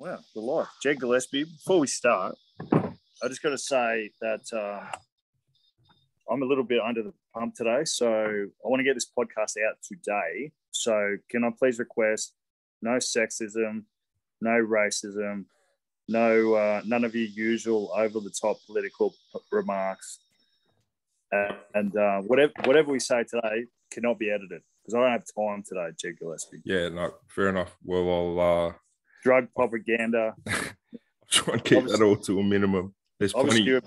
Wow, the life. Jed Gillespie, before we start, I just got to say that uh, I'm a little bit under the pump today. So I want to get this podcast out today. So can I please request no sexism, no racism, no uh, none of your usual over the top political remarks, uh, and whatever whatever we say today cannot be edited because I don't have time today, Jed Gillespie. Yeah, no, fair enough. Well, I'll uh, drug propaganda. I'll try and keep that all to a minimum. There's plenty. You're,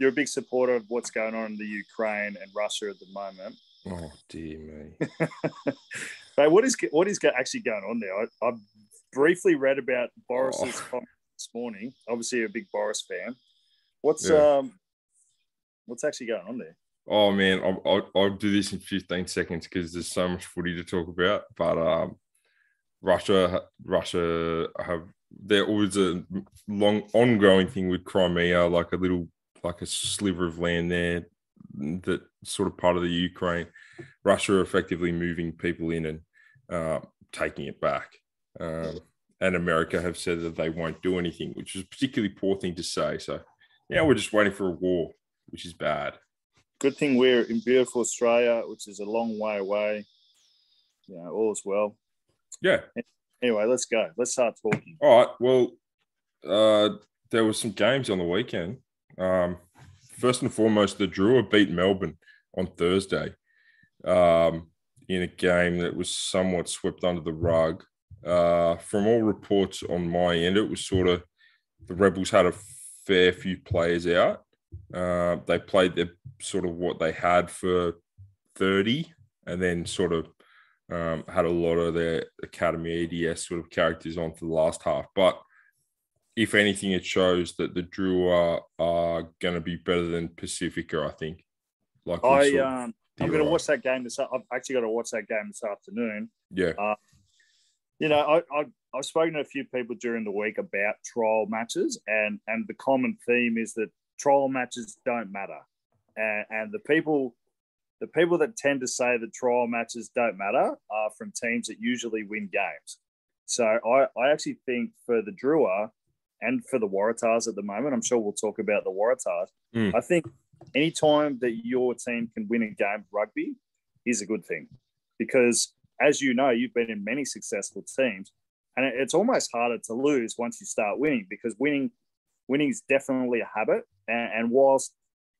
you're, a big supporter of what's going on in the Ukraine and Russia at the moment. Oh dear me. Hey, what is what is actually going on there? I, I briefly read about Boris's oh. comment this morning. Obviously, a big Boris fan. What's yeah. um, what's actually going on there? Oh man, I'll, I'll, I'll do this in 15 seconds because there's so much footy to talk about. But um, Russia, Russia have there always a long ongoing thing with Crimea, like a little like a sliver of land there that sort of part of the Ukraine. Russia effectively moving people in and uh, taking it back. Um, and America have said that they won't do anything, which is a particularly poor thing to say. So now we're just waiting for a war, which is bad. Good thing we're in beautiful Australia, which is a long way away. You know, all's well. Yeah. Anyway, let's go. Let's start talking. All right. Well, uh, there were some games on the weekend. Um, first and foremost, the Drua beat Melbourne on Thursday um, in a game that was somewhat swept under the rug. Uh, from all reports on my end, it was sort of the Rebels had a fair few players out. Uh, they played their sort of what they had for 30 and then sort of um, had a lot of their academy ADS sort of characters on for the last half. But if anything, it shows that the Drua are, are going to be better than Pacifica. I think. Like I, um, I'm going to watch that game this. I've actually got to watch that game this afternoon. Yeah. Uh, you know, I, I I've spoken to a few people during the week about trial matches, and and the common theme is that trial matches don't matter, and, and the people the people that tend to say that trial matches don't matter are from teams that usually win games. So I, I actually think for the Drua and for the Waratahs at the moment, I'm sure we'll talk about the Waratahs. Mm. I think anytime that your team can win a game of rugby is a good thing because as you know, you've been in many successful teams and it's almost harder to lose once you start winning because winning winning is definitely a habit and, and whilst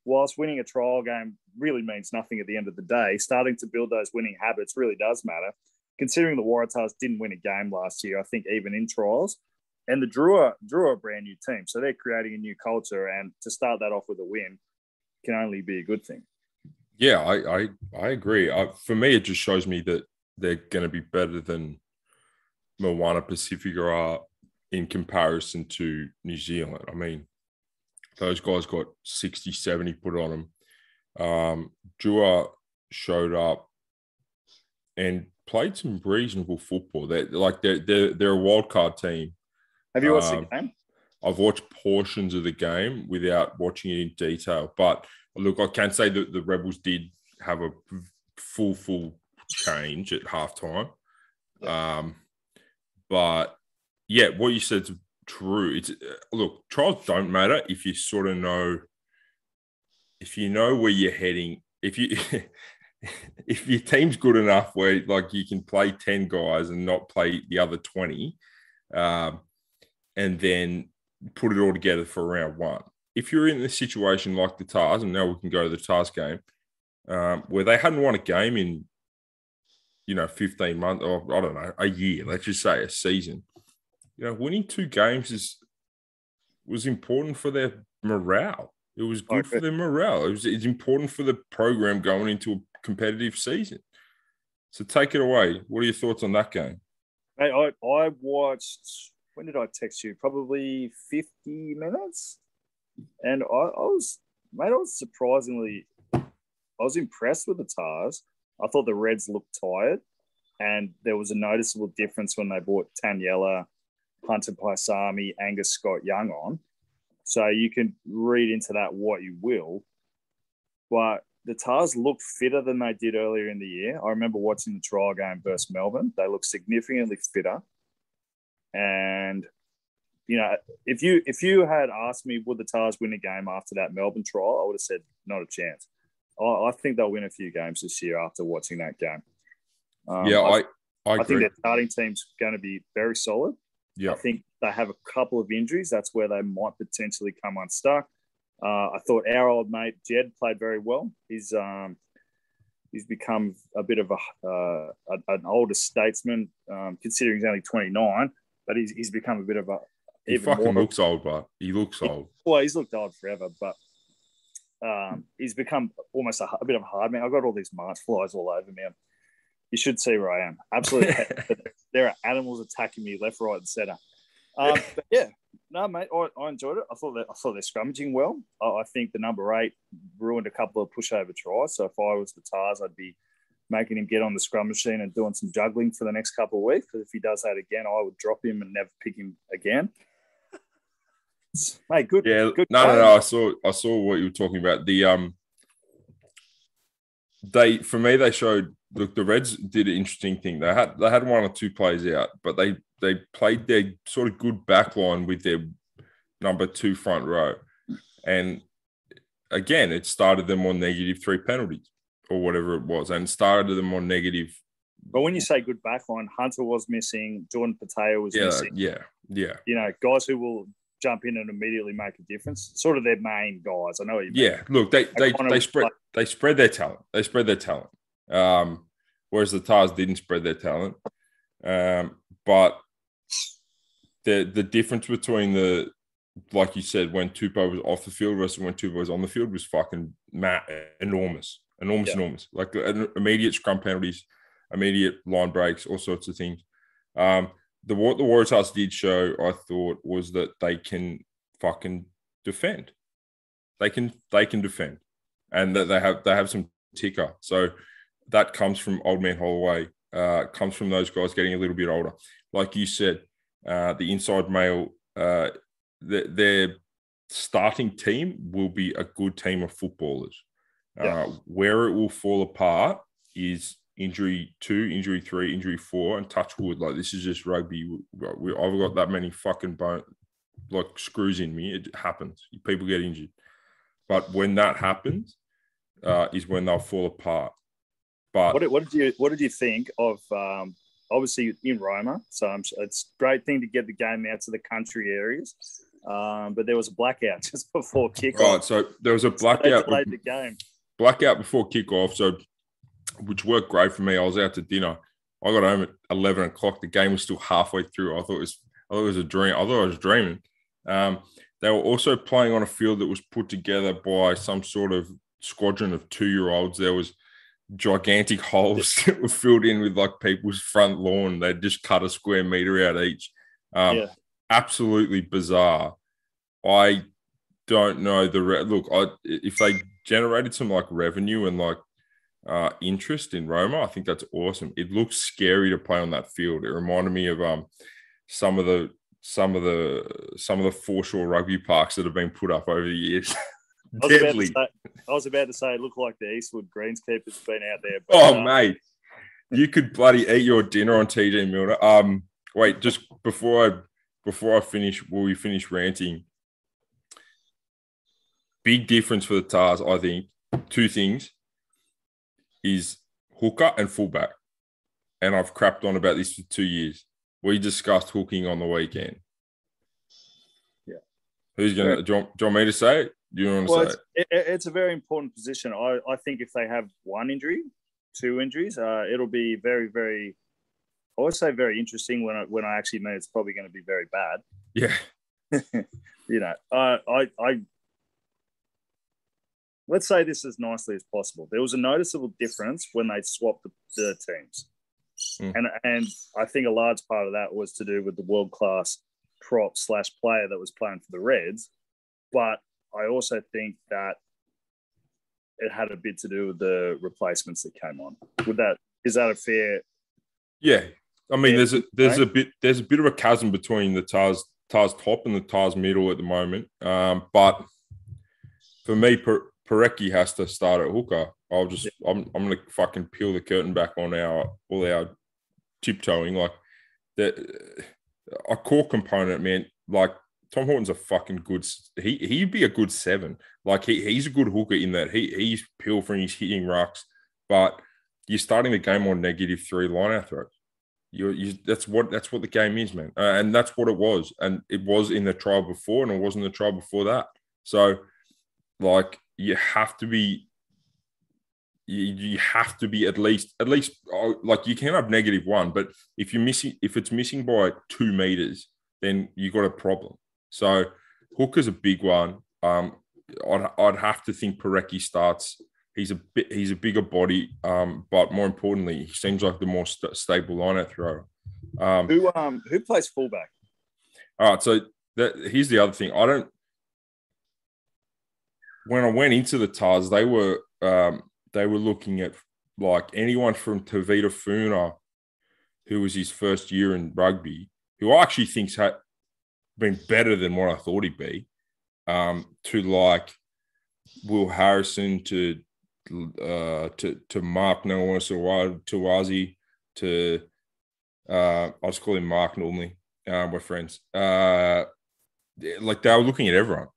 whilst winning a trial game really means nothing at the end of the day, starting to build those winning habits really does matter. Considering the Waratahs didn't win a game last year, I think even in trials, and the drew Drua Drua a brand new team, so they're creating a new culture, and to start that off with a win can only be a good thing. Yeah, I I, I agree. I, for me, it just shows me that they're going to be better than Moana Pacifica are in comparison to New Zealand. I mean, those guys got 60, 70 put on them. Um, Drua showed up and played some reasonable football. They're like they're they're, they're a wild card team. Have you watched um, the game? I've watched portions of the game without watching it in detail. But look, I can say that the Rebels did have a full full change at halftime. Um, but yeah, what you said true. It's uh, look, trials don't matter if you sort of know if you know where you're heading. If you if your team's good enough where like you can play 10 guys and not play the other 20 um, and then put it all together for round one if you're in a situation like the Tahs and now we can go to the Tahs game um, where they hadn't won a game in you know 15 months or i don't know a year let's just say a season you know, winning two games is was important for their morale. It was good for their morale. It was it's important for the program going into a competitive season. So take it away. What are your thoughts on that game? Hey, I, I watched when did I text you? Probably 50 minutes. And I, I was mate, I was surprisingly I was impressed with the Tahs. I thought the Reds looked tired, and there was a noticeable difference when they brought Taniela Hunter Paisami, Angus Scott Young on. So you can read into that what you will. But the Tahs look fitter than they did earlier in the year. I remember watching the trial game versus Melbourne. They look significantly fitter. And you know, if you if you had asked me would the Tahs win a game after that Melbourne trial, I would have said not a chance. I, I think they'll win a few games this year after watching that game. Um, yeah, I, I, I think their starting team's going to be very solid. Yeah, I think they have a couple of injuries. That's where they might potentially come unstuck. Uh, I thought our old mate Jed played very well. He's um, he's become a bit of a, uh, an older statesman, um, considering he's only 29, but he's, he's become a bit of a. He fucking looks old, but he looks old. Well, he's looked old forever, but um, he's become almost a, a, bit of a hard man. I've got all these March flies all over me. You should see where I am. Absolutely. there are animals attacking me left, right, and center. Um, yeah, no, mate, I, I, enjoyed it. I thought that I thought they're scrummaging well. I, I, think the number eight ruined a couple of pushover tries. So if I was the Tahs, I'd be making him get on the scrum machine and doing some juggling for the next couple of weeks. Because if he does that again, I would drop him and never pick him again. Mate, good. Yeah, good no, no, no. I saw, I saw what you were talking about. The um, they for me they showed look the Reds did an interesting thing. They had they had one or two plays out, but they they played their sort of good back line with their number two front row. And again, it started them on negative three penalties or whatever it was, and started them on negative. But when you say good back line, Hunter was missing, Jordan Petaia was yeah, missing. Yeah, yeah. You know, guys who will jump in and immediately make a difference. Sort of their main guys. I know you mean. Yeah, look, they they, they spread they spread their talent. They spread their talent. Um, whereas the Tahs didn't spread their talent. Um, but the the difference between the like you said when Tupou was off the field versus when Tupou was on the field was fucking mad, enormous, enormous, yeah. enormous. Like immediate scrum penalties, immediate line breaks, all sorts of things. Um, the what the Waratahs did show, I thought, was that they can fucking defend. They can they can defend, and that they have they have some ticker. So that comes from Old Man Holloway. Uh, comes from those guys getting a little bit older. Like you said, uh, the inside male, uh, the, their starting team will be a good team of footballers. Uh, where it will fall apart is injury two, injury three, injury four, and touch wood. Like this is just rugby. We, I've got that many fucking bone, like screws in me. It happens. People get injured, but when that happens, uh, is when they'll fall apart. But what did, what did you what did you think of um, obviously in Roma. So I'm, it's a great thing to get the game out to the country areas. Um, but there was a blackout just before kickoff. Right, so there was a blackout. Played the game. Blackout before kickoff, so which worked great for me. I was out to dinner. I got home at eleven o'clock. The game was still halfway through. I thought it was, I thought it was a dream. I thought I was dreaming. Um, they were also playing on a field that was put together by some sort of squadron of two-year-olds. There was gigantic holes that were filled in with like people's front lawn. They just cut a square meter out each. Um, yeah. Absolutely bizarre. I don't know the re- look. I if they generated some like revenue and like uh, interest in Roma, I think that's awesome. It looks scary to play on that field. It reminded me of um some of the some of the some of the foreshore rugby parks that have been put up over the years. I was, Deadly. Say, I was about to say, it looked like the Eastwood Greenskeepers been out there. But, oh, uh, mate, you could bloody eat your dinner on TG Milner. Um, wait, just before I before I finish, will we finish ranting? Big difference for the Tahs, I think. Two things is hooker and fullback, and I've crapped on about this for two years. We discussed hooking on the weekend. Yeah. Who's gonna? Do you, want, do you want me to say it? You know well, it's, it, it's, a very important position. I, I think if they have one injury, two injuries, uh, it'll be very, very. I would say very interesting when I, when I actually mean it's probably going to be very bad. Yeah. you know, uh, I I let's say this as nicely as possible. There was a noticeable difference when they swapped the, the teams, mm. and and I think a large part of that was to do with the world class prop slash player that was playing for the Reds, but I also think that it had a bit to do with the replacements that came on. Would that is that a fair? Yeah, I mean, there's a there's a bit there's a bit of a chasm between the Tahs Tahs top and the Tahs middle at the moment. Um, but for me, Porecki has to start at hooker. I'll just yeah. I'm I'm gonna fucking peel the curtain back on our all our tiptoeing like that. A core component, man. like Tom Horton's a fucking good. He he'd be a good seven. Like he, he's a good hooker in that he he's pilfering, he's hitting rocks, but you're starting the game on negative three line out throws. You, you that's what that's what the game is, man, uh, and that's what it was, and it was in the trial before, and it wasn't the trial before that. So, like, you have to be. You, you have to be at least at least oh, like you can have negative one, but if you're missing if it's missing by two meters, then you've got a problem. So Hooker's a big one. Um, I'd, I'd have to think Porecki starts. He's a bit he's a bigger body, um, but more importantly, he seems like the more st- stable lineout thrower. Um, who um who plays fullback? All right, so that, here's the other thing. I don't. When I went into the Tahs, they were um, they were looking at like anyone from Tevita Funa, who was his first year in rugby, who I actually think's had been better than what I thought he'd be. Um, to like Will Harrison, to uh, to to Mark Nawaqanitawase, to uh, I'll just call him Mark normally. Uh, we're friends. Uh, like they were looking at everyone.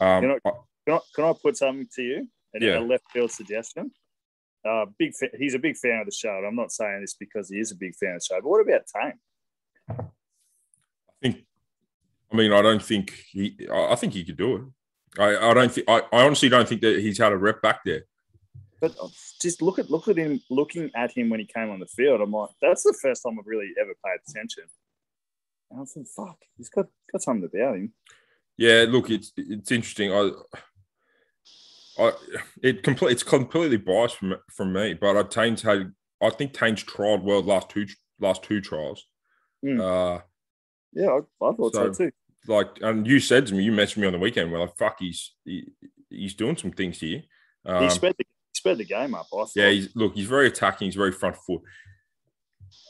Um, you know, can, I, can I put something to you? And Yeah. A left field suggestion. Uh, big. Fa- he's a big fan of the show. and I'm not saying this because he is a big fan of the show. But what about Tane? I think. I mean, I don't think he. I think he could do it. I, I don't think. I, I honestly don't think that he's had a rep back there. But just look at look at him looking at him when he came on the field. I'm like, that's the first time I've really ever paid attention. And I was like, fuck, he's got got something about him. Yeah, look, it's it's interesting. I, I, it complete it's completely biased from from me, but I Tane's had. I think Tane's tried well last two last two trials. Mm. Uh, Yeah, I, I thought so, So- too. like, and you said to me, you messaged me on the weekend. Well, like, fuck, he's he, he's doing some things here. Um, he sped the he sped the game up. I thought. Yeah, he's look, he's very attacking, he's very front foot.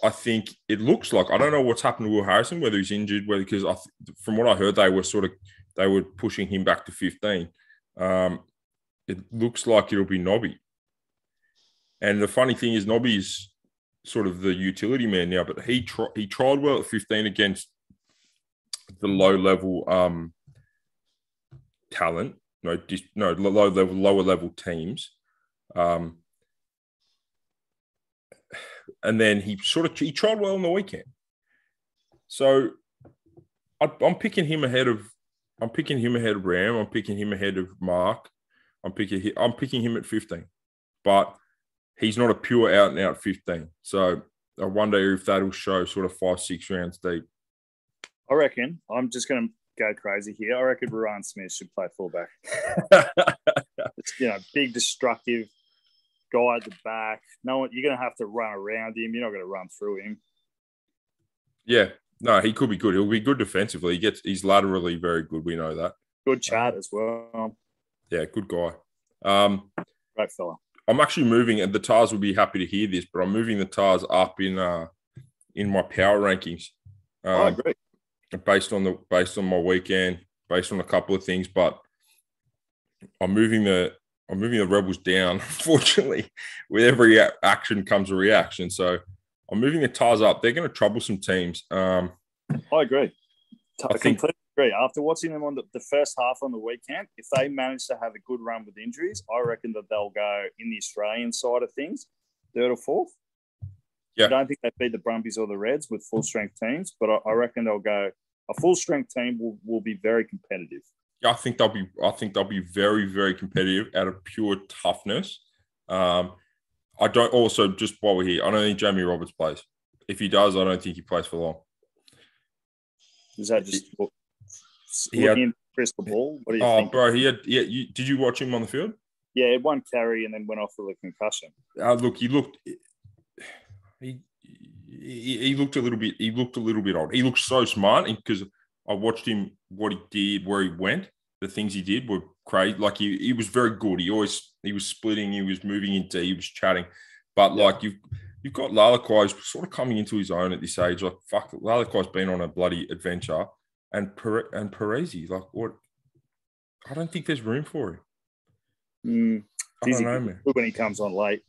I think it looks like I don't know what's happened to Will Harrison, whether he's injured, whether because I from what I heard, they were sort of they were pushing him back to 15. Um, it looks like it'll be Nobby. And the funny thing is, Nobby's sort of the utility man now, but he tr- he tried well at 15 against the low level um, talent, no, dis- no low level, lower level teams. Um, and then he sort of he tried well on the weekend. So I, I'm picking him ahead of I'm picking him ahead of Ram. I'm picking him ahead of Mark. I'm picking I'm picking him at 15, but he's not a pure out and out 15. So I wonder if that'll show sort of five six rounds deep. I reckon. I'm just going to go crazy here. I reckon Ryan Smith should play fullback. You know, big destructive guy at the back. No one, you're going to have to run around him. You're not going to run through him. yeah, no, he could be good. He'll be good defensively. He gets he's laterally very good. We know that. Good chat as well. Yeah, good guy. Um, Great fella. I'm actually moving, and the Tahs will be happy to hear this, but I'm moving the Tahs up in uh in my power rankings. I Um, agree. Based on the based on my weekend, based on a couple of things, but I'm moving the I'm moving the rebels down. Unfortunately, with every action comes a reaction. So I'm moving the Tahs up. They're going to trouble some teams. Um, I agree. I, think- completely agree. After watching them on the, the first half on the weekend, if they manage to have a good run with injuries, I reckon that they'll go in the Australian side of things, third or fourth. Yeah. I don't think they beat the Brumbies or the Reds with full strength teams, but I, I reckon they'll go. A full strength team will, will be very competitive. Yeah, I think they'll be I think they'll be very very competitive out of pure toughness. Um, I don't also just while we're here, I don't think Jamie Roberts plays. If he does, I don't think he plays for long. Is that just He had- looking the crystal ball? What do you Oh, think? bro, he had yeah. You, did you watch him on the field? Yeah, one carry and then went off with a concussion. Uh, look, he looked he, he he looked a little bit he looked a little bit old. He looked so smart because I watched him what he did, where he went, the things he did were crazy. Like he, he was very good. He always he was splitting, he was moving into, he was chatting. But Yeah. like you've you've got Lalakai sort of coming into his own at this age. Like fuck, Lalakai's been on a bloody adventure, and Pere, and Perese, like what? I don't think there's room for him. Mm, I don't know, man. when he comes on late.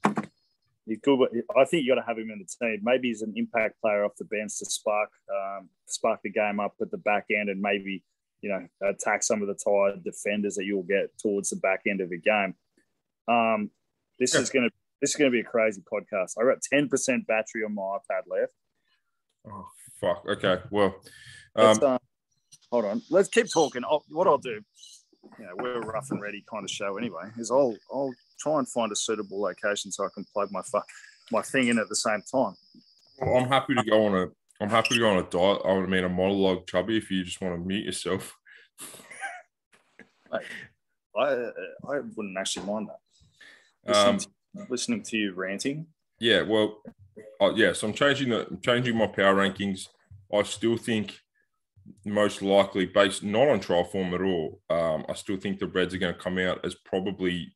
He's good. I think you got to have him in the team. Maybe he's an impact player off the bench to spark um, spark the game up at the back end, and maybe you know attack some of the tired defenders that you'll get towards the back end of the game. Um, this yeah. is going to this is going to be a crazy podcast. I got ten percent battery on my iPad left. Oh fuck. Okay. Well, um, uh, hold on. Let's keep talking. I'll, what I'll do, you know, we're a rough and ready kind of show anyway. Is I'll I'll try and find a suitable location so I can plug my fu- my thing in at the same time. Well, I'm happy to go on a I'm happy to go on a diet. I would mean a monologue, chubby. If you just want to mute yourself. I I wouldn't actually mind that. Listening, um, to, listening to you ranting. Yeah, well, uh, yeah. So I'm changing the I'm changing my power rankings. I still think most likely, based not on trial form at all, um, I still think the Reds are going to come out as probably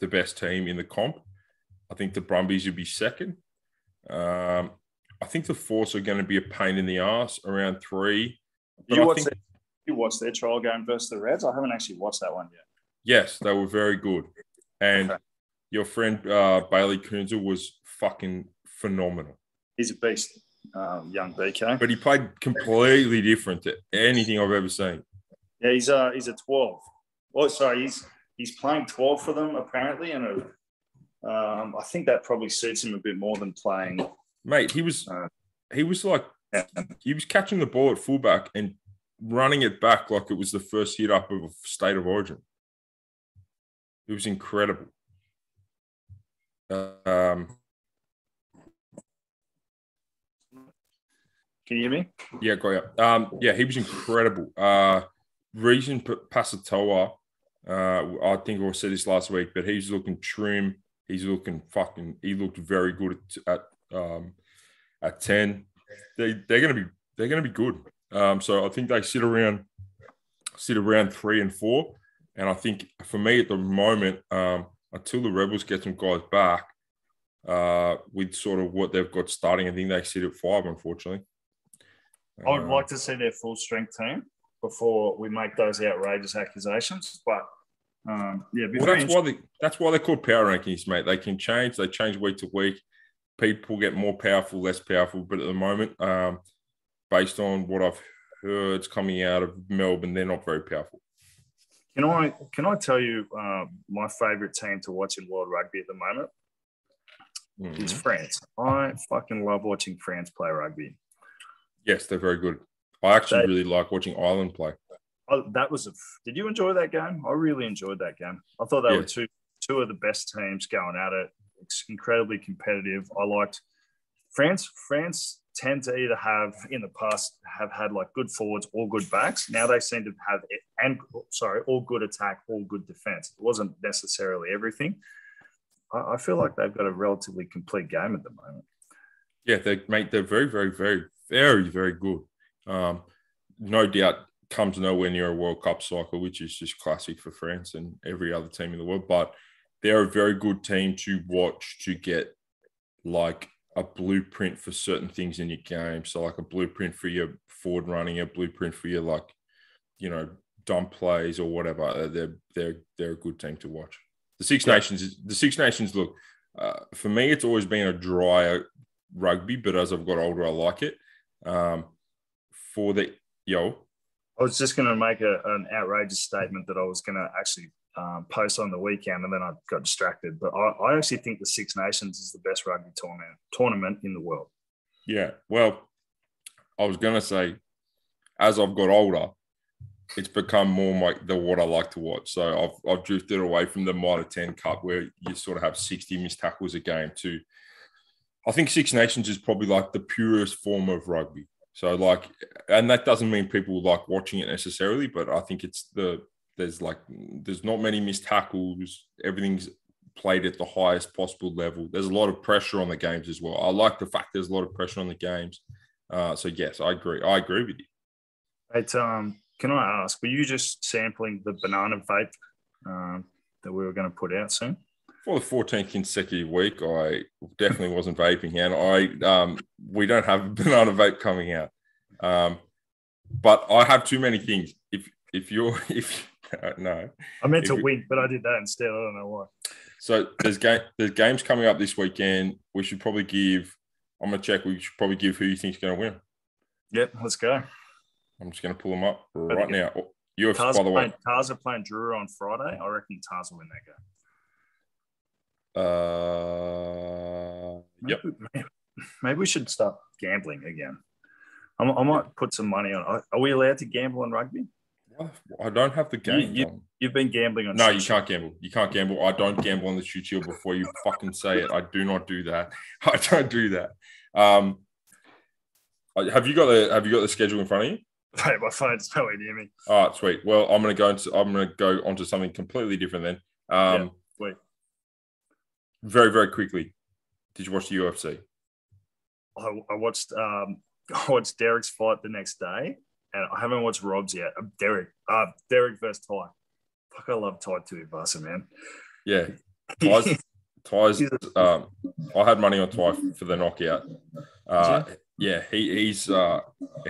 the best team in the comp. I think the Brumbies will be second. Um, I think the Force are going to be a pain in the ass around three. You watched, think, you watched their trial game versus the Reds? I haven't actually watched that one yet. Yes, they were very good. And okay. your friend uh, Bayley Kuenzle was fucking phenomenal. He's a beast, um, young BK. But he played completely different to anything I've ever seen. Yeah, he's a he's a twelve. Oh, sorry, he's he's playing twelve for them apparently, and a, um, I think that probably suits him a bit more than playing. Mate, he was uh, he was like yeah. he was catching the ball at fullback and running it back like it was the first hit up of a state of origin. It was incredible. Um, Can you hear me? Yeah, you. Um, yeah, he was incredible. Uh, Reesjan Pasitoa, uh, I think I said this last week, but he's looking trim. He's looking fucking. He looked very good at at, um, at ten. They they're gonna be they're gonna be good. Um, so I think they sit around sit around three and four. And I think for me at the moment, um, until the Rebels get some guys back, uh, with sort of what they've got starting, I think they sit at five, unfortunately. I would uh, like to see their full strength team before we make those outrageous accusations. But um, yeah, well, that's why they that's why they're called power rankings, mate. They can change. They change week to week. People get more powerful, less powerful. But at the moment, um, based on what I've heard coming out of Melbourne, they're not very powerful. Can I can I tell you uh, my favourite team to watch in world rugby at the moment mm-hmm. is France. I fucking love watching France play rugby. Yes, they're very good. I actually really like watching Ireland play. Oh, that was a. Did you enjoy that game? I really enjoyed that game. I thought they yeah. were two two of the best teams going at it. It's incredibly competitive. I liked France. France tend to either have in the past have had like good forwards or good backs. Now they seem to have and sorry, all good attack, all good defense. It wasn't necessarily everything. I, I feel like they've got a relatively complete game at the moment. Yeah, they mate, they're very, very, very, very, very good. Um, no doubt comes nowhere near a World Cup cycle, which is just classic for France and every other team in the world. But they're a very good team to watch to get like a blueprint for certain things in your game. So like a blueprint for your forward running, a blueprint for your like, you know, dump plays or whatever. Uh, they're they're they're a good team to watch. The Six yeah. Nations, the Six Nations look uh, for me. It's always been a drier rugby, but as I've got older, I like it. Um, for the yo, I was just going to make a, an outrageous statement that I was going to actually um, post on the weekend, and then I got distracted. But I, I, actually think the Six Nations is the best rugby tournament tournament in the world. Yeah, well, I was going to say, as I've got older, it's become more like the what I like to watch. So I've I've drifted away from the Mitre Ten Cup where you sort of have sixty missed tackles a game to. I think Six Nations is probably like the purest form of rugby. So like, and that doesn't mean people like watching it necessarily, but I think it's the there's like there's not many missed tackles. Everything's played at the highest possible level. There's a lot of pressure on the games as well. I like the fact there's a lot of pressure on the games. Uh, so yes, I agree. I agree with you. Hey, um, can I ask, were you just sampling the banana vape um, that we were going to put out soon? For the 14th consecutive week, I definitely wasn't vaping, and I um, we don't have a banana vape coming out. Um, but I have too many things. If if you're if no. I meant if to wink, but I did that instead. I don't know why. So there's game there's games coming up this weekend. We should probably give. I'm gonna check. We should probably give who you think's going to win. Yep, let's go. I'm just gonna pull them up right now. UFC, Tahs by the way. playing, Tahs are playing Drua on Friday. I reckon Tahs will win that game. Uh, yep. Maybe, maybe we should start gambling again. I, I might put some money on. Are- we allowed to gamble on rugby? I don't have the game. you- You've been gambling on. No, you can't gamble. You can't gamble. I don't gamble on the Shute Shield before you fucking say it. I do not do that. I don't do that. Um, have you got the Have you got the schedule in front of you? Hey, my phone's nowhere near me. All right, sweet. Well, I'm gonna go into I'm gonna go onto something completely different then. Um, Yeah. Very very quickly. Did you watch the UFC? I, I watched um, I watched Derek's fight the next day, and I haven't watched Rob's yet. Uh, Derek, uh, Derek versus Ty. Fuck, I love Ty too, Tuivasa, man. Yeah, Ty's, Ty's um, I had money on Ty for the knockout. Uh, yeah, he, he's uh,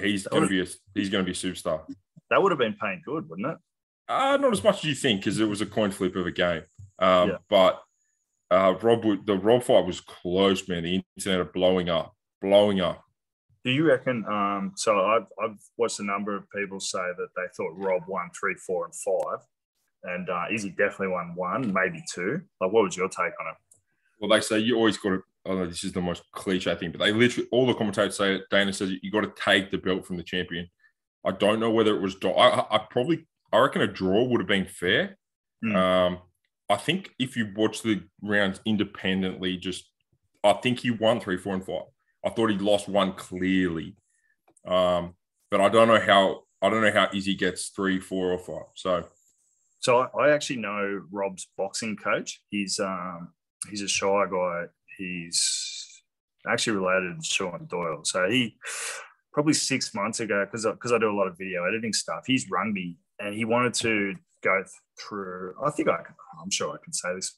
he's gonna be a, he's gonna be a superstar. that would have been paying good, wouldn't it? Uh, not as much as you think, because it was a coin flip of a game. Um, Yeah. But uh, Rob, would- the Rob fight was close, man. The internet are blowing up, blowing up. Do you reckon? Um, so I've, I've watched a number of people say that they thought Rob won three, four, and five, and uh, Izzy definitely won one, maybe two. Like, what was your take on it? Well, they say you always got to. I know this is the most cliche thing, but they literally all the commentators say it. Dana says you got to take the belt from the champion. I don't know whether it was. I, I probably. I reckon a draw would have been fair. Hmm. Um, I think if you watch the rounds independently, just I think he won three, four, and five. I thought he lost one clearly, um, but I don't know how. I don't know how Izzy gets three, four, or five. So So I, actually know Rob's boxing coach. He's um, he's a shy guy. He's actually related to Sean Doyle. So he probably six months ago, because because I, do a lot of video editing stuff. He's rung me, and he wanted to go through. I think I can. I'm sure I can say this.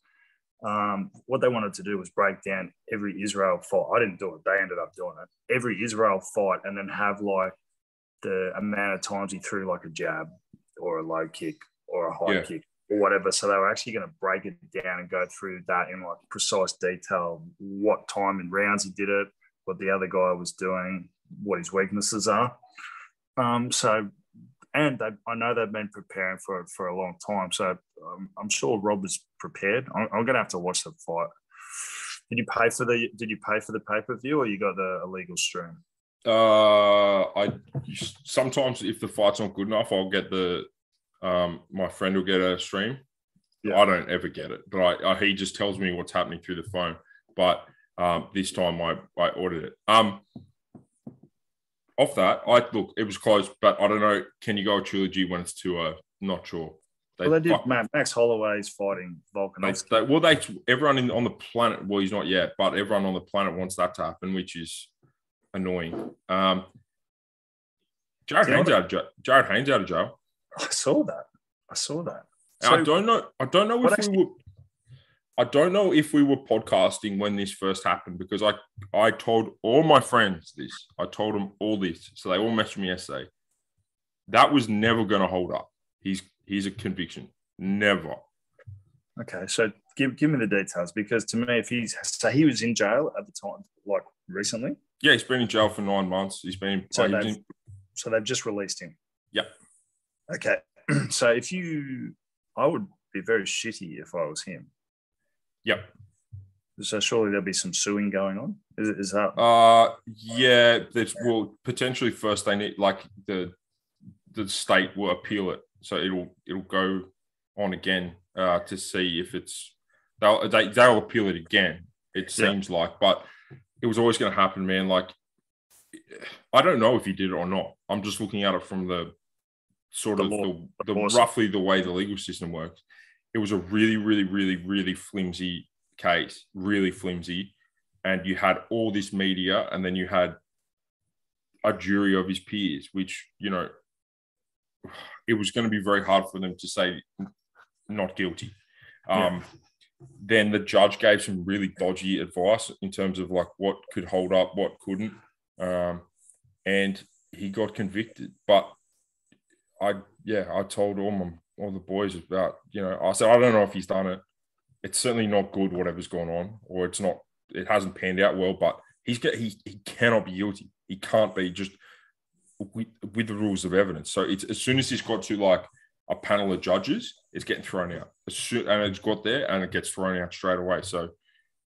Um, what they wanted to do was break down every Israel fight. I didn't do it. They ended up doing it. Every Israel fight, and then have like the amount of times he threw like a jab or a low kick or a high Yeah. kick or whatever. So they were actually going to break it down and go through that in like precise detail, what time and rounds he did it, what the other guy was doing, what his weaknesses are. Um, so, and they, I know they've been preparing for it for a long time. So um, I'm sure Rob was prepared. I'm, I'm going to have to watch the fight. Did you pay for the Did you pay for the pay per view or you got the illegal stream? Uh, I sometimes if the fight's not good enough, I'll get the um my friend will get a stream. Yeah. I don't ever get it, but I, I he just tells me what's happening through the phone. But um, this time I I ordered it. Um, off that, I look it was close, but I don't know. Can you go a trilogy when it's two? Uh, not sure. Well, they did. fuck- Max Holloway's fighting they, Volkanovski. they, well, they everyone in, on the planet. Well, he's not yet, but everyone on the planet wants that to happen, which is annoying. Um, Jarryd Hayne's out of jail. Jarryd Hayne's out of jail. I saw that. I saw that. And I don't know. I don't know if we were. I don't know if we were podcasting when this first happened because I I told all my friends this. I told them all this, so they all messaged me yesterday. That was never going to hold up. He's he's a conviction. Never. Okay, so give give me the details because to me, if he's so he was in jail at the time, like recently, Yeah, he's been in jail for nine months. He's been. So was they've- in- so they've just released him. Yeah. Okay, so if you, I would be very shitty if I was him. Yep. So surely there'll be some suing going on. Is, is that? Uh, yeah. There's well potentially first they need like the the state will appeal it, so it'll it'll go on again uh, to see if it's they'll they, they'll appeal it again. It Yeah. seems like, but it was always going to happen, man. Like I don't know if he did it or not. I'm just looking at it from the sort The of law- the the roughly the way the legal system works. It was a really, really, really, really flimsy case, really flimsy and you had all this media, and then you had a jury of his peers, which you know it was going to be very hard for them to say not guilty. Um, Then the judge gave some really dodgy advice in terms of like what could hold up, what couldn't, um, and he got convicted. But I, yeah, I told all my all the boys about you know I said I don't know if he's done it. it's certainly not good whatever's going on, or it's not it hasn't panned out well. But he's get he he cannot be guilty. He can't be just with, with the rules of evidence. So it's as soon as he's got to like a panel of judges, it's getting thrown out. As soon, and it's got there and it gets thrown out straight away. So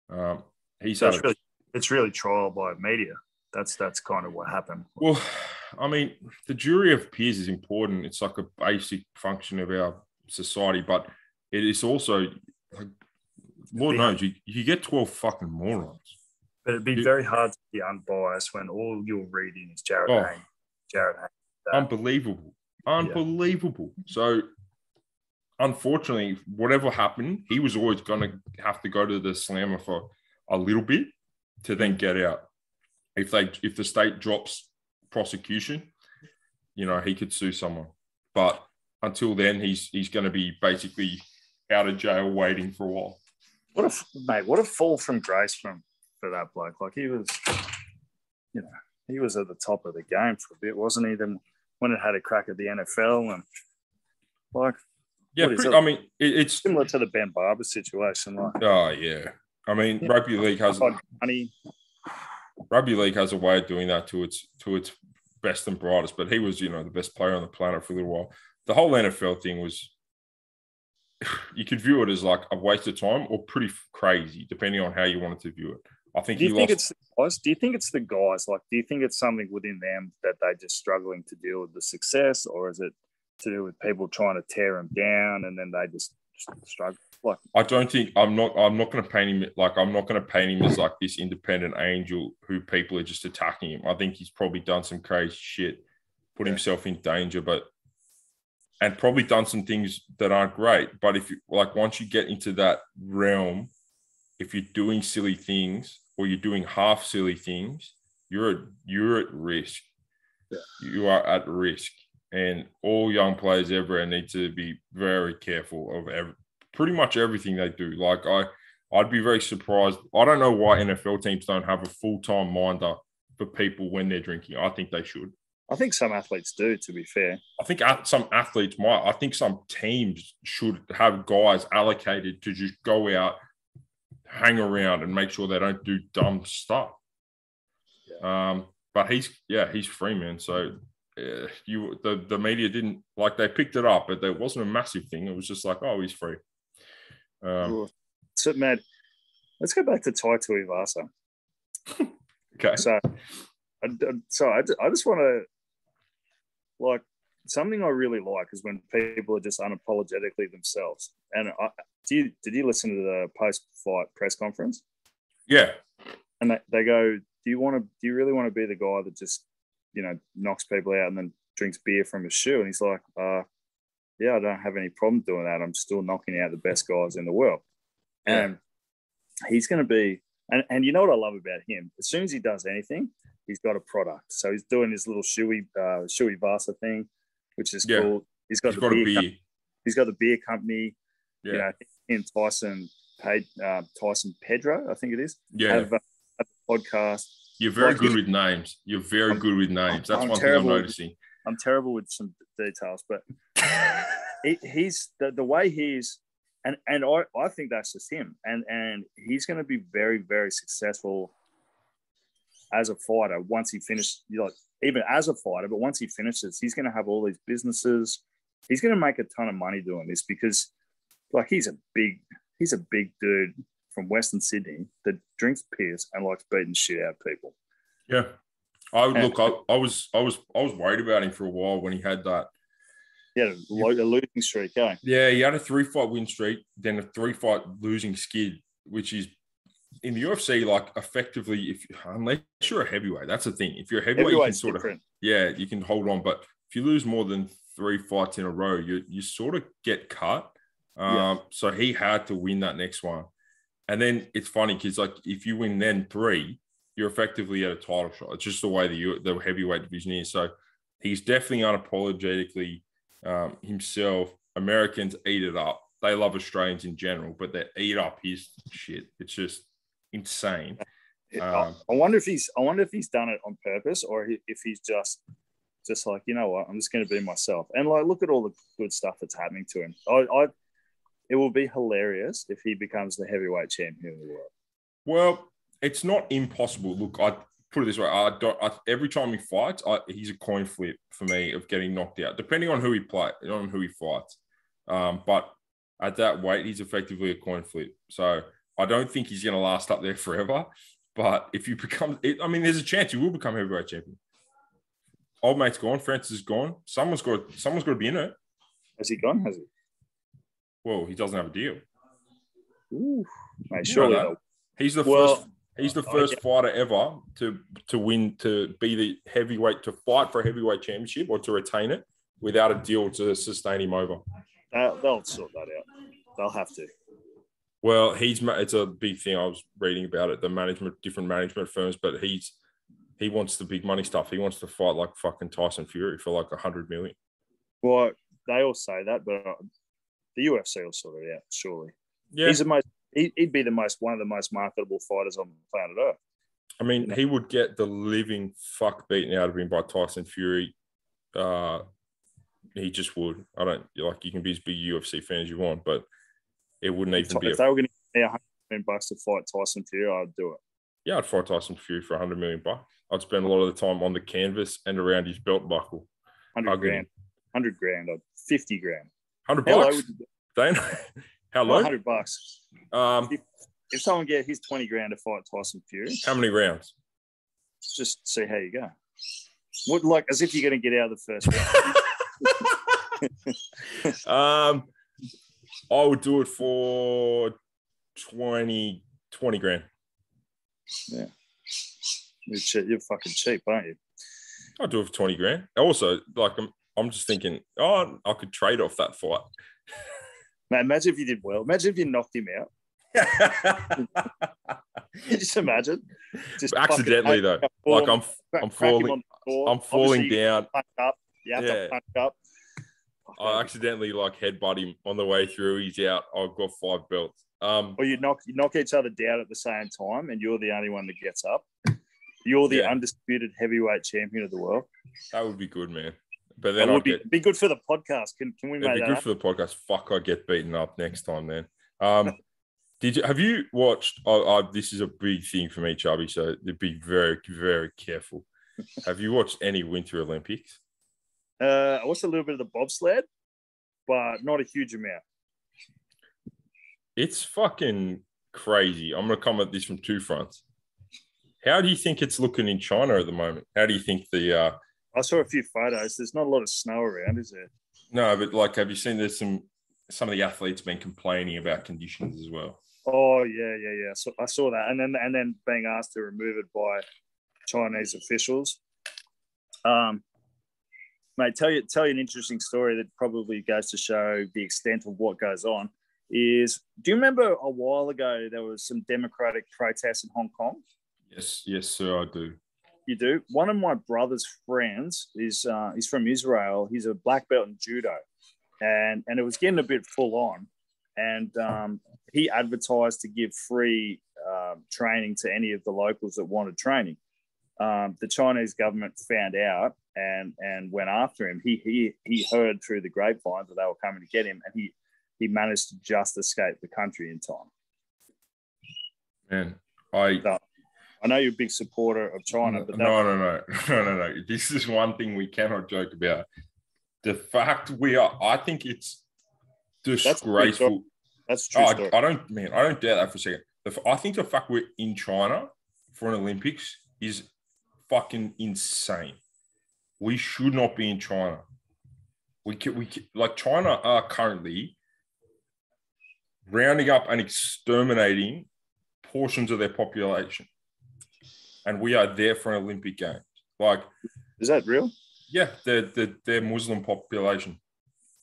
um, he's That's really, it's really trial by media. That's that's kind of what happened. Well, I mean, the jury of peers is important. It's like a basic function of our society, but it is also like Lord knows you, you get 12 fucking morons. But it'd be very hard to be unbiased when all you're reading is Jarryd oh, Hayne. Jarryd Hayne. Unbelievable. Unbelievable. Yeah. So unfortunately, whatever happened, he was always gonna have to go to the slammer for a little bit to then get out. If they if the state drops prosecution, you know, he could sue someone. But until then, he's he's going to be basically out of jail waiting for a while. What a mate! What a fall from grace from for that bloke. Like he was, you know, he was at the top of the game for a bit, wasn't he? Then when it had a crack at the NFL and like, yeah, pretty, I mean, it, it's similar to the Ben Barba situation. Like, oh yeah, I mean, rugby league has money. Rugby league has a way of doing that to its to its best and brightest. But he was, you know, the best player on the planet for a little while. The whole NFL thing was you could view it as like a waste of time or pretty crazy, depending on how you wanted to view it. I think do you think lost... it's the guys? Do you think it's the guys? Like, do you think it's something within them that they're just struggling to deal with the success, or is it to do with people trying to tear them down and then they just struggle? Like, I don't think I'm not. I'm not going to paint him like I'm not going to paint him as like this independent angel who people are just attacking him. I think he's probably done some crazy shit, put yeah. himself in danger, but and probably done some things that aren't great. But if you like, once you get into that realm, if you're doing silly things or you're doing half silly things, you're at, you're at risk. Yeah. You are at risk, and all young players ever need to be very careful of every, pretty much everything they do. Like I, I'd be very surprised. I don't know why NFL teams don't have a full time minder for people when they're drinking. I think they should. I think some athletes do, to be fair. I think some athletes might. I think some teams should have guys allocated to just go out, hang around, and make sure they don't do dumb stuff. Yeah. Um, but he's yeah, he's free man. So uh, you the the media didn't like they picked it up, but there wasn't a massive thing. It was just like, oh, he's free. Um, so, Matt, let's go back to Tai Tuivasa. okay. So, I, so I, I just want to like something I really like is when people are just unapologetically themselves. And I, do you, did you listen to the post-fight press conference? Yeah. And they, they go, "Do you want to? Do you really want to be the guy that just, you know, knocks people out and then drinks beer from his shoe?" And he's like, uh, "Yeah, I don't have any problem doing that. I'm still knocking out the best guys in the world." Yeah. And he's going to be, and, and you know what I love about him? As soon as he does anything, he's got a product. So he's doing his little Shuey uh, Shuey Vasa thing, which is yeah. cool. He's got he's the got beer, beer. he's got the beer company. Yeah. You know, him Tyson paid uh, Tyson Pedro, I think it is. Yeah. Have, uh, have a podcast. You're very like, good with names. You're very I'm, good with names. That's I'm one thing I'm noticing. I'm terrible with some details, but he, he's the, the way he's and and I, I think that's just him. And and he's going to be very very successful as a fighter once he finishes, you know, even as a fighter, but once he finishes, he's going to have all these businesses. He's going to make a ton of money doing this because, like, he's a big, he's a big dude from Western Sydney that drinks beers and likes beating shit out of people. Yeah, I would look. I, I, was, I was, I was worried about him for a while when he had that. Yeah, a losing streak, eh? Yeah, he had a three fight win streak, then a three fight losing skid, which is in the UFC, like effectively, if unless you're a heavyweight, that's the thing. If you're a heavyweight, you can sort different. of yeah, you can hold on. But if you lose more than three fights in a row, you you sort of get cut. Um, yeah. So he had to win that next one, and then it's funny because like if you win then three, you're effectively at a title shot. It's just the way the the heavyweight division is. So he's definitely unapologetically um, himself. Americans eat it up. They love Australians in general, but they eat up his shit. It's just insane. Um, I wonder if he's I wonder if he's done it on purpose or if he's just just like you know what I'm just going to be myself and like look at all the good stuff that's happening to him. I, I it will be hilarious if he becomes the heavyweight champion of the world. Well, it's not impossible. Look, I put it this way: I don't. I, every time he fights, I, he's a coin flip for me of getting knocked out, depending on who he play, on who he fights. Um, but at that weight, he's effectively a coin flip. So I don't think he's going to last up there forever. But if you become, I mean, there's a chance you will become heavyweight champion. Old mate's gone. Francis is gone. Someone's got. Someone's got to be in it. Has he gone? Has he? Well, he doesn't have a deal. Ooh, mate, surely that? He's the Well, first. He's the I first get- fighter ever to to win to be the heavyweight to fight for a heavyweight championship or to retain it without a deal to sustain him over. they'll, they'll sort that out. They'll have to. Well, he's it's a big thing. I was reading about it. The management, different management firms, but he's he wants the big money stuff. He wants to fight like fucking Tyson Fury for like a hundred million. Well, they all say that, but uh, the UFC will sort it out. Surely, Yeah, he's the most. He, he'd be the most one of the most marketable fighters on planet Earth. I mean, he would get the living fuck beaten out of him by Tyson Fury. Uh, he just would. I don't like. You can be as big UFC fan as you want, but it wouldn't even be. If A, they were going to pay a hundred million bucks to fight Tyson Fury, I'd do it. yeah, I'd fight Tyson Fury for a hundred million bucks. I'd spend a lot of the time on the canvas and around his belt buckle. Hundred grand, hundred grand, or fifty grand. Hundred bucks. would you Dane, how go? low? hundred bucks. Um, If someone get his twenty grand to fight Tyson Fury, how many rounds? just see how you go. What like as if you're going to get out of the first round. Um, I would do it for 20, 20 grand. You're, cheap, you're fucking cheap, aren't you? I'd do it for 20 grand. Also, like, I'm, I'm just thinking, oh, I could trade off that fight. Man, imagine if you did well. Imagine if you knocked him out. Just imagine. Just Accidentally, though. Like, I'm, I'm falling, I'm falling down. Punch up. You have Yeah. to punch up. I accidentally, like, headbutt him on the way through. He's out. I've got five belts. Um, or you knock you knock each other down at the same time, and you're the only one that gets up. You're the Yeah. undisputed heavyweight champion of the world. that would be good, man. But then would be, get, be good for the podcast. Can can we It'd make be that good up? for the podcast. Fuck, I get beaten up next time then. Um, did you have you watched? Oh, oh, this is a big thing for me, Chubby. So be very, very careful. have you watched any Winter Olympics? Uh, I watched a little bit of the bobsled, but not a huge amount. It's fucking crazy. I'm gonna come at this from two fronts. How do you think it's looking in China at the moment? How do you think the uh I saw a few photos. There's not a lot of snow around, is there? no, but like have you seen there's some some of the athletes been complaining about conditions as well? Oh yeah, yeah, yeah. So I saw that, and then and then being asked to remove it by Chinese officials. Um, mate, tell you tell you an interesting story that probably goes to show the extent of what goes on. Is do you remember a while ago there was some democratic protests in Hong Kong? Yes, yes, sir, I do. You do. One of my brother's friends is uh, he's from Israel. He's a black belt in judo, and and it was getting a bit full on. And um, he advertised to give free um, training to any of the locals that wanted training. Um, the Chinese government found out and and went after him. He he he heard through the grapevine that they were coming to get him, and he he managed to just escape the country in time. Man, I I know you're a big supporter of China, but that, no, no, no, no, no, no. This is one thing we cannot joke about. The fact we are, I think it's disgraceful. that's true Oh. I, I don't, man, I don't doubt that for a second. The I think the fact we're in China for an Olympics is fucking insane. We should not be in China. We can, we can, like China are currently rounding up and exterminating portions of their population, and we are there for an Olympic Games. Like, Is that real? yeah, they're, they're, they're Muslim population.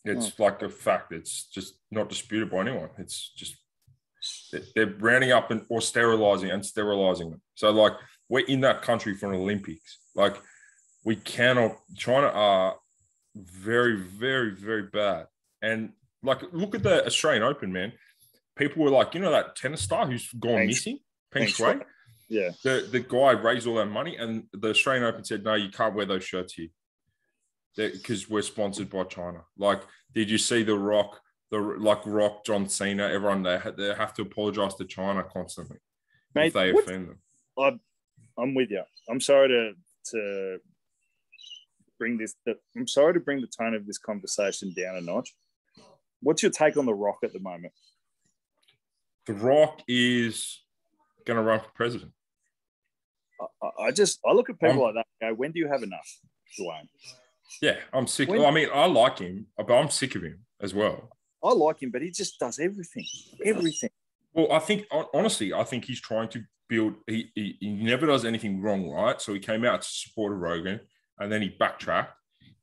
It's oh. like a fact. It's just not disputed by anyone. It's just they're- rounding up and or sterilizing and sterilizing them. So like we're in that country for an Olympics. Like we cannot. China are very, very, very bad. And like look at the Australian Open, man. People were like, you know, that tennis star who's gone missing, Peng Peng Shuai. Yeah. The the guy raised all that money, and the Australian Open said, no, you can't wear those shirts here because we're sponsored by China. Like, did you see The Rock the like Rock, John Cena, everyone they they have to apologize to China constantly if they what- offend them. I, I'm with you. I'm sorry to to bring this. I'm sorry to bring the tone of this conversation down a notch. What's your take on the Rock at the moment? The Rock is going to run for president. I, I just I look at people like that. and Go, when do you have enough, Dwayne? Yeah, I'm sick. When- I mean, I like him, but I'm sick of him as well. I like him, but he just does everything, everything. Well, I think honestly, I think he's trying to build. He, he he never does anything wrong, right? So he came out to support Rogan, and then he backtracked.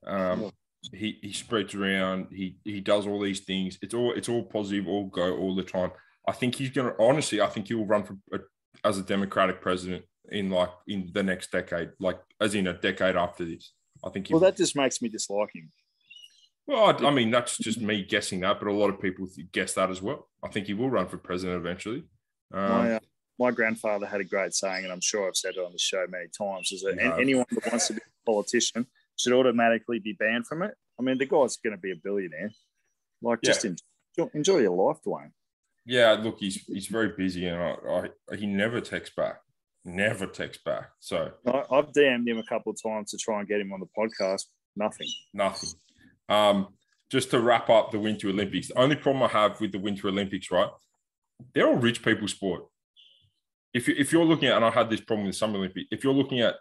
Um, he he spreads around. He he does all these things. It's all it's all positive, all go all the time. I think he's gonna honestly. I think he will run for a, as a Democratic president in like in the next decade, like as in a decade after this. I think. He Well, that just makes me dislike him. Well, I, I mean, that's just me guessing that, but a lot of people guess that as well. I think he will run for president eventually. Um, my, uh, my grandfather had a great saying, and I'm sure I've said it on the show many times: is that have. anyone that wants to be a politician should automatically be banned from it. I mean, the guy's going to be a billionaire. Like, just enjoy, enjoy your life, Dwayne. yeah, look, he's he's very busy, and I, I, he never texts back, never texts back. So I, I've DM'd him a couple of times to try and get him on the podcast. Nothing. nothing. Um, just to wrap up the Winter Olympics, the only problem I have with the Winter Olympics, right? They're all rich people sport. If you if you're looking at, and I had this problem with the Summer Olympics, if you're looking at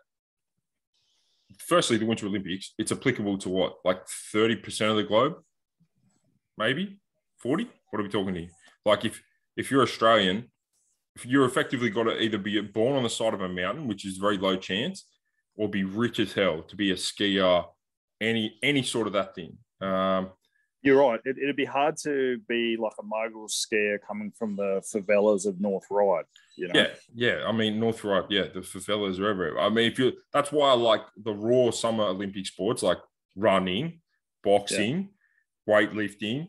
firstly the Winter Olympics, it's applicable to what, like 30% of the globe? Maybe 40? What are we talking here? Like if if you're Australian, you're effectively got to either be born on the side of a mountain, which is very low chance, or be rich as hell to be a skier, any any sort of that thing. Um, You're right. It, it'd be hard to be like a mogul skier coming from the favelas of North Ryde. You know. yeah, yeah. I mean, North Right, yeah, the favelas are everywhere. I mean, if you that's why I like the raw summer Olympic sports like running, boxing, weightlifting,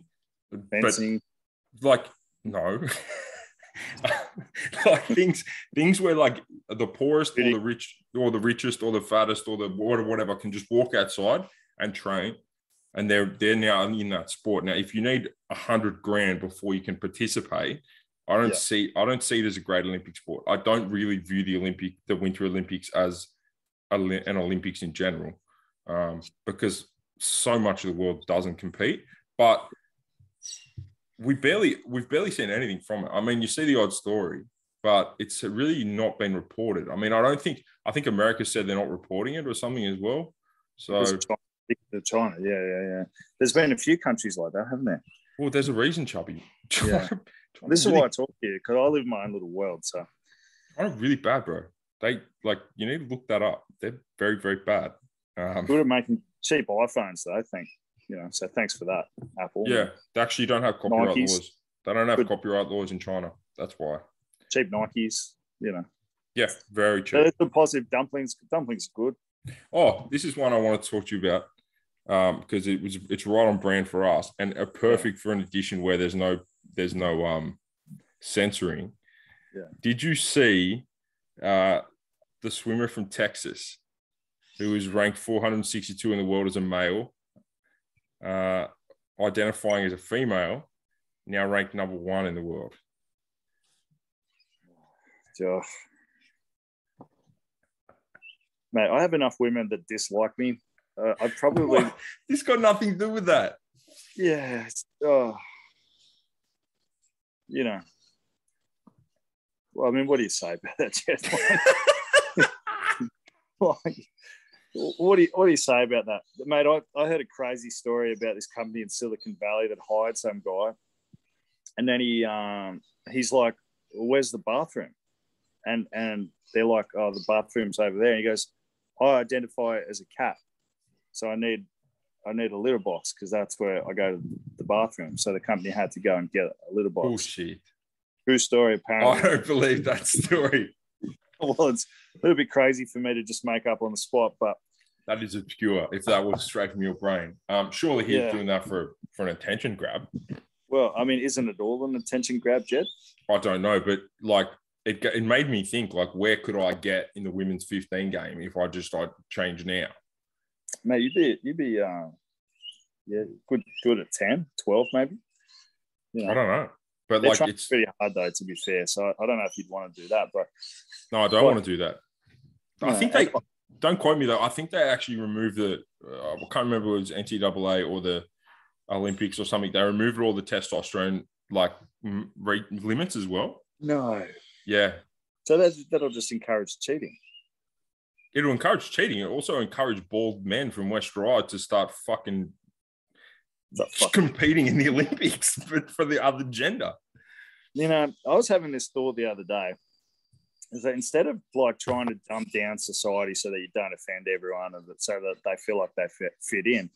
but Fencing. like no. like things things where like the poorest or the rich or the richest or the fattest or the whatever whatever can just walk outside and train and they're they're now in that sport now if you need a hundred grand before you can participate i don't Yeah. see i don't see it as a great olympic sport i don't really view the olympic the winter olympics as a, an olympics in general um, because so much of the world doesn't compete but we barely we've barely seen anything from it. I mean, you see the odd story, but it's really not been reported. I mean, I don't think I think America said they're not reporting it or something as well. So China. The China. Yeah, yeah, yeah. There's been a few countries like that, haven't there? well, there's a reason, Chubby. Yeah. This is why I talk to you because I live in my own little world. So China really bad, bro. They like you need to look that up. They're very very bad. Um, good at making cheap iPhones, though. I think you know. So thanks for that, Apple. yeah, they actually don't have copyright Nikes. laws. They don't have Good. copyright laws in China. That's why. cheap Nikes. You know, Yeah, very cheap. a positive. Dumplings, dumplings, are good. Oh, this is one I want to talk to you about because it was it's right on brand for us and a perfect for an edition where there's no there's no um censoring. Yeah. Did you see uh the swimmer from Texas who was ranked 462 in the world as a male, uh, identifying as a female, now ranked number one in the world? Ugh. Mate, I have enough women that dislike me. Uh, I'd probably, What? This got nothing to do with that. yeah. Oh. You know. Well, I mean, what do you say about that, Jeff? like, what do you what do you say about that, mate? I, I heard a crazy story about this company in Silicon Valley that hired some guy, and then he um he's like, "Where's the bathroom?" And and they're like, "Oh, the bathroom's over there." And he goes, "I identify as a cat, so I need I need a litter box because that's where I go to the bathroom." So the company had to go and get a litter box. Bullshit. True story, I don't believe that story. well, it's a little bit crazy for me to just make up on the spot, but That is obscure. If that was straight from your brain, um, surely he's Yeah. doing that for for an attention grab. well, I mean, isn't it all an attention grab, Jed? I don't know, but like it, it made me think like where could I get in the women's 15 game if I just I change now? Mate, you'd be you'd be uh, yeah, good good at 10, 12 maybe. You I don't know, but they're like it's pretty hard though. To be fair, so I, don't know if you'd want to do that, but no, I don't Well, want to do that. I think they don't quote me though. I think they actually removed the. Uh, I can't remember if it was NCAA or the Olympics or something. They removed all the testosterone like m- limits as well. no. Yeah, So that that'll just encourage cheating. it'll encourage cheating. It also encourage bald men from West Ryde to start fucking But fuck. Competing in the Olympics, but for the other gender. You know, I was having this thought the other day. Is that instead of like trying to dumb down society so that you don't offend everyone and that so that they feel like they fit, fit in,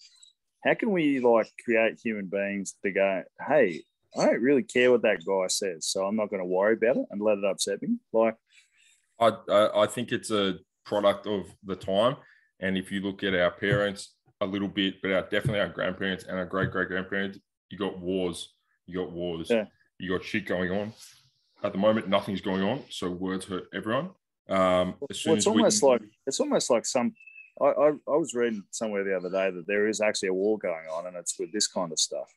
how can we like create human beings to go, hey, I don't really care what that guy says, so I'm not going to worry about it and let it upset me. Like, I I think it's a product of the time, and if you look at our parents a little bit, but our definitely our grandparents and our great great grandparents, you got wars, you got wars, Yeah. you got shit going on. At the moment, nothing's going on, so words hurt everyone. Um, well, it's as we- almost like it's almost like some. I, I I was reading somewhere the other day that there is actually a war going on, and it's with this kind of stuff.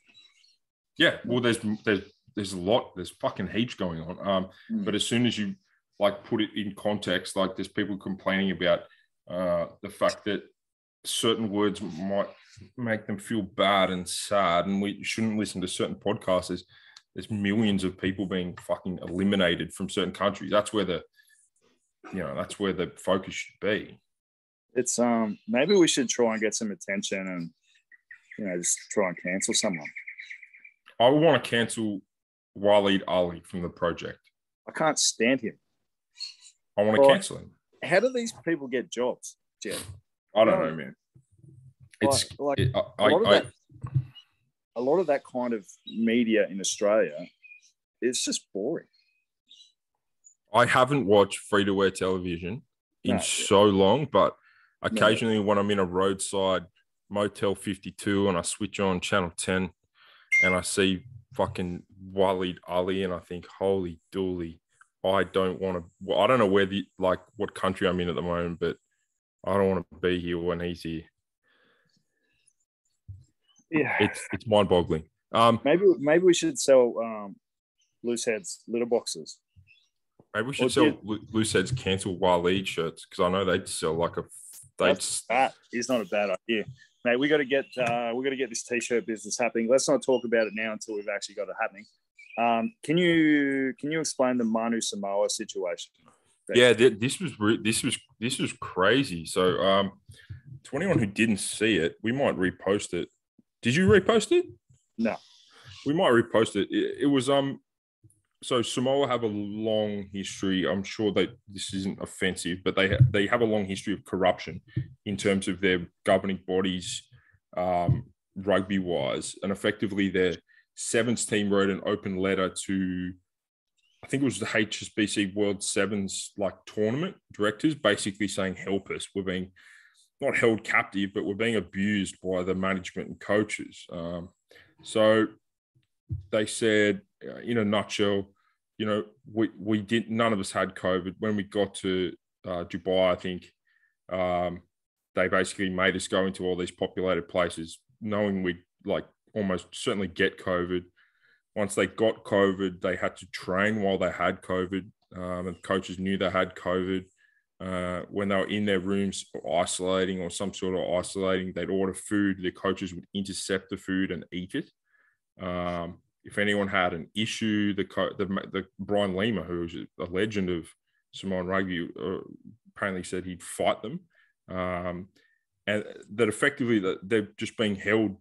yeah, well, there's there's there's a lot, there's fucking heaps going on. Um, Mm. but as soon as you like put it in context, like there's people complaining about uh, the fact that certain words might make them feel bad and sad, and we shouldn't listen to certain podcasts. There's, there's millions of people being fucking eliminated from certain countries. That's where the, you know, that's where the focus should be. It's um maybe we should try and get some attention and you know just try and cancel someone. I want to cancel Waleed Ali from the project. I can't stand him. I want to cancel him. How do these people get jobs, Jeff? I don't know, man. It's like, like it, I, a lot of I, that. A lot of that kind of media in Australia, it's just boring. I haven't watched free to wear television in No. so long, but occasionally when I'm in a roadside Motel 52 and I switch on channel 10 and I see fucking Waleed Ali and I think, holy dooly, I don't want to. Well, I don't know where the like what country I'm in at the moment, but I don't want to be here when he's here. Yeah, It's it's mind boggling. Um, maybe maybe we should sell um, loose heads litter boxes. maybe we should Or sell Loose Heads cancel Waleed shirts because I know they'd sell like a. They'd That's- That is not a bad idea, mate. We got to get uh, we got to get this t-shirt business happening. Let's not talk about it now until we've actually got it happening. Um, can you can you explain the Manu Samoa situation? Yeah th- this was re- this was this was crazy. So um to anyone who didn't see it we might repost it. Did you repost it? No. we might repost it. It, it was um so samoa have a long history. I'm sure that this isn't offensive but they ha- they have a long history of corruption in terms of their governing bodies um rugby wise and effectively their sevens team wrote an open letter to I think it was the HSBC World Sevens like tournament directors basically saying, help us. We're being not held captive, but we're being abused by the management and coaches. Um, so they said, uh, in a nutshell, you know, we, we did, none of us had COVID. When we got to uh, Dubai, I think um, they basically made us go into all these populated places, knowing we'd like almost certainly get COVID once they got COVID, they had to train while they had COVID, um, and coaches knew they had COVID. Uh, when they were in their rooms isolating or some sort of isolating, they'd order food. The coaches would intercept the food and eat it. Um, if anyone had an issue, the, co- the, the Brian Lima, who was a legend of Samoan rugby, uh, apparently said he'd fight them, um, and that effectively that they're just being held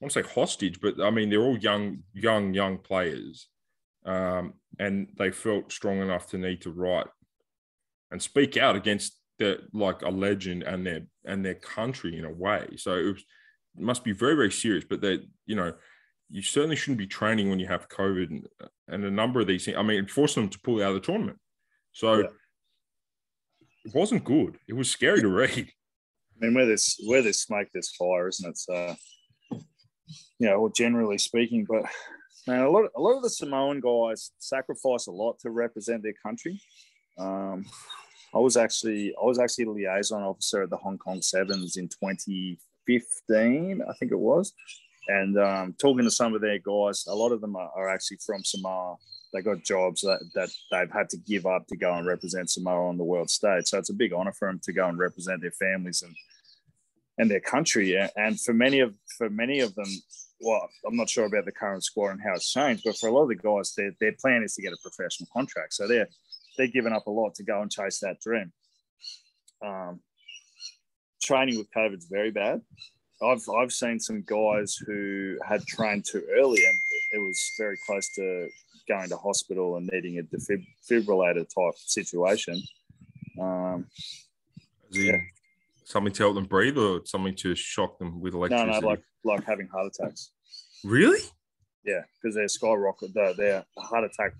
I want to say hostage, but I mean they're all young, young, young players, um, and they felt strong enough to need to write and speak out against the like a legend and their and their country in a way. So it, was, it must be very very serious. But they, you know, you certainly shouldn't be training when you have COVID and, and a number of these things. I mean, it forced them to pull out of the tournament. So Yeah. it wasn't good. It was scary to read. I mean, where there's where there's smoke, there's fire, isn't it? So, you know, well, generally speaking, but man, a lot of, a lot of the Samoan guys sacrifice a lot to represent their country. Um, I was actually I was actually a liaison officer at the Hong Kong Sevens in 2015, I think it was, And um, talking to some of their guys, a lot of them are, are actually from Samoa. They got jobs that, that they've had to give up to go and represent Samoa on the world stage. So it's a big honor for them to go and represent their families and and their country. And for many of for many of them, well, I'm not sure about the current squad and how it's changed, but for a lot of the guys, their, their plan is to get a professional contract. So they're they're giving up a lot to go and chase that dream. Um, training with COVID is very bad. I've I've seen some guys who had trained too early and it was very close to going to hospital and needing a defibrillator type situation. Um, yeah. Something to help them breathe, or something to shock them with electricity? No, no, like like having heart attacks. Really? Yeah, because they're skyrocket. Their, their heart attack,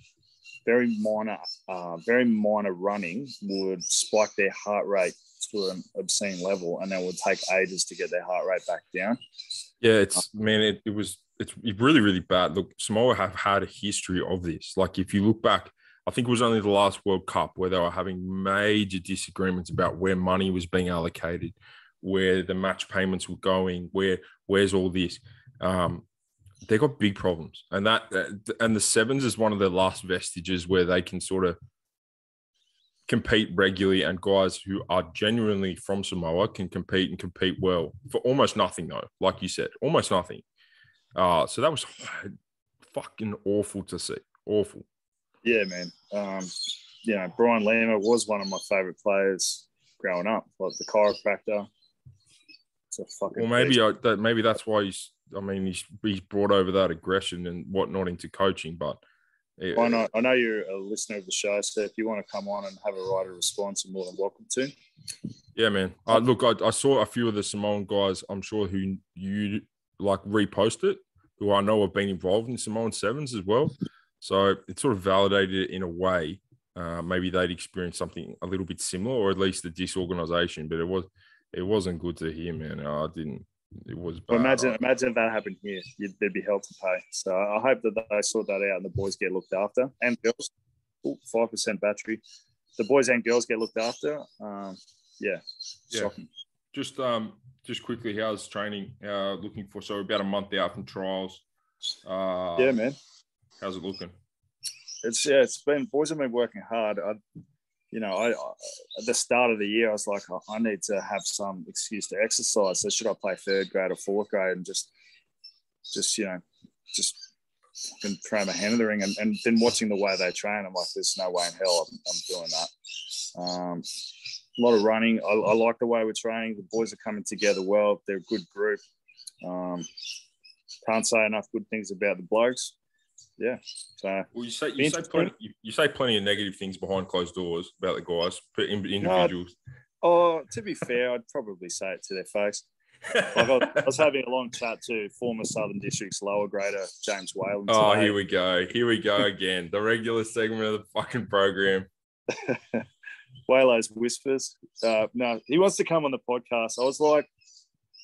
very minor, uh, very minor running would spike their heart rate to an obscene level, and then would take ages to get their heart rate back down. Yeah, it's man, it, it was it's really really bad. Look, Samoa have had a history of this. Like if you look back, I think it was only the last World Cup where they were having major disagreements about where money was being allocated, where the match payments were going, where where's all this. Um, they got big problems, and that and the sevens is one of the last vestiges where they can sort of compete regularly, and guys who are genuinely from Samoa can compete and compete well for almost nothing, though. Like you said, almost nothing. Uh, so that was fucking awful to see. Awful. Yeah, man. Um, you know, Brian Lima was one of my favorite players growing up, like the chiropractor. It's a fucking. Well, maybe I, that maybe that's why he's. I mean, he's he's brought over that aggression and whatnot into coaching, but. It, Why not? I know you're a listener of the show, so if you want to come on and have a writer response, you're more than welcome to. Yeah, man. Uh, look, I, I saw a few of the Samoan guys. I'm sure who you like repost it, who I know have been involved in Samoan Sevens as well. So it sort of validated it in a way. Uh, maybe they'd experienced something a little bit similar, or at least the disorganization. But it was it wasn't good to hear, man. I didn't. It was. Bad. Well, imagine imagine if that happened here. You'd, there'd be hell to pay. So I hope that they sort that out and the boys get looked after and girls. Five percent battery. The boys and girls get looked after. Um, yeah, yeah. Shocking. Just um, just quickly, how's training uh, looking for? So about a month out from trials. Uh, yeah, man. How's it looking? It's yeah, it's been boys have been working hard. I, you know, I, at the start of the year, I was like, I need to have some excuse to exercise. So should I play third grade or fourth grade and just, just you know, just fucking throw my hand in the ring and, and then watching the way they train, I'm like, there's no way in hell I'm, I'm doing that. Um, a lot of running. I, I, like the way we're training. The boys are coming together well. They're a good group. Um, can't say enough good things about the blokes. Yeah. So well, you say you say plenty you, you, say plenty of negative things behind closed doors about the guys, but individuals. No, oh, to be fair, I'd probably say it to their face. like I, I, was having a long chat to former Southern District's lower grader James Whalen. Oh, here we go. Here we go again. the regular segment of the fucking program. Waylo's whispers. Uh, no, he wants to come on the podcast. I was like,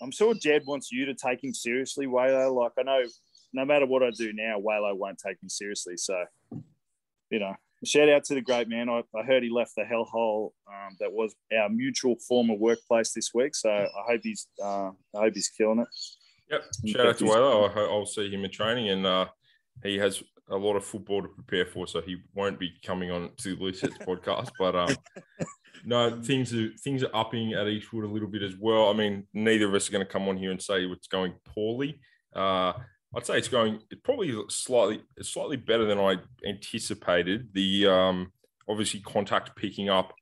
I'm sure Jed wants you to take him seriously, Waylo. Like I know, no matter what I do now, Waylo won't take me seriously. So, you know, shout out to the great man. I, I heard he left the hellhole um, that was our mutual former workplace this week. So I hope he's uh, I hope he's killing it. Yep. Shout out to Waylo. I'll, see him in training, and uh, he has a lot of football to prepare for, so he won't be coming on to Lucett's podcast. But um, no, things are things are upping at Eastwood a little bit as well. I mean, neither of us are going to come on here and say it's going poorly. Uh, I'd say it's going it probably slightly slightly better than I anticipated. The um, obviously contact picking up.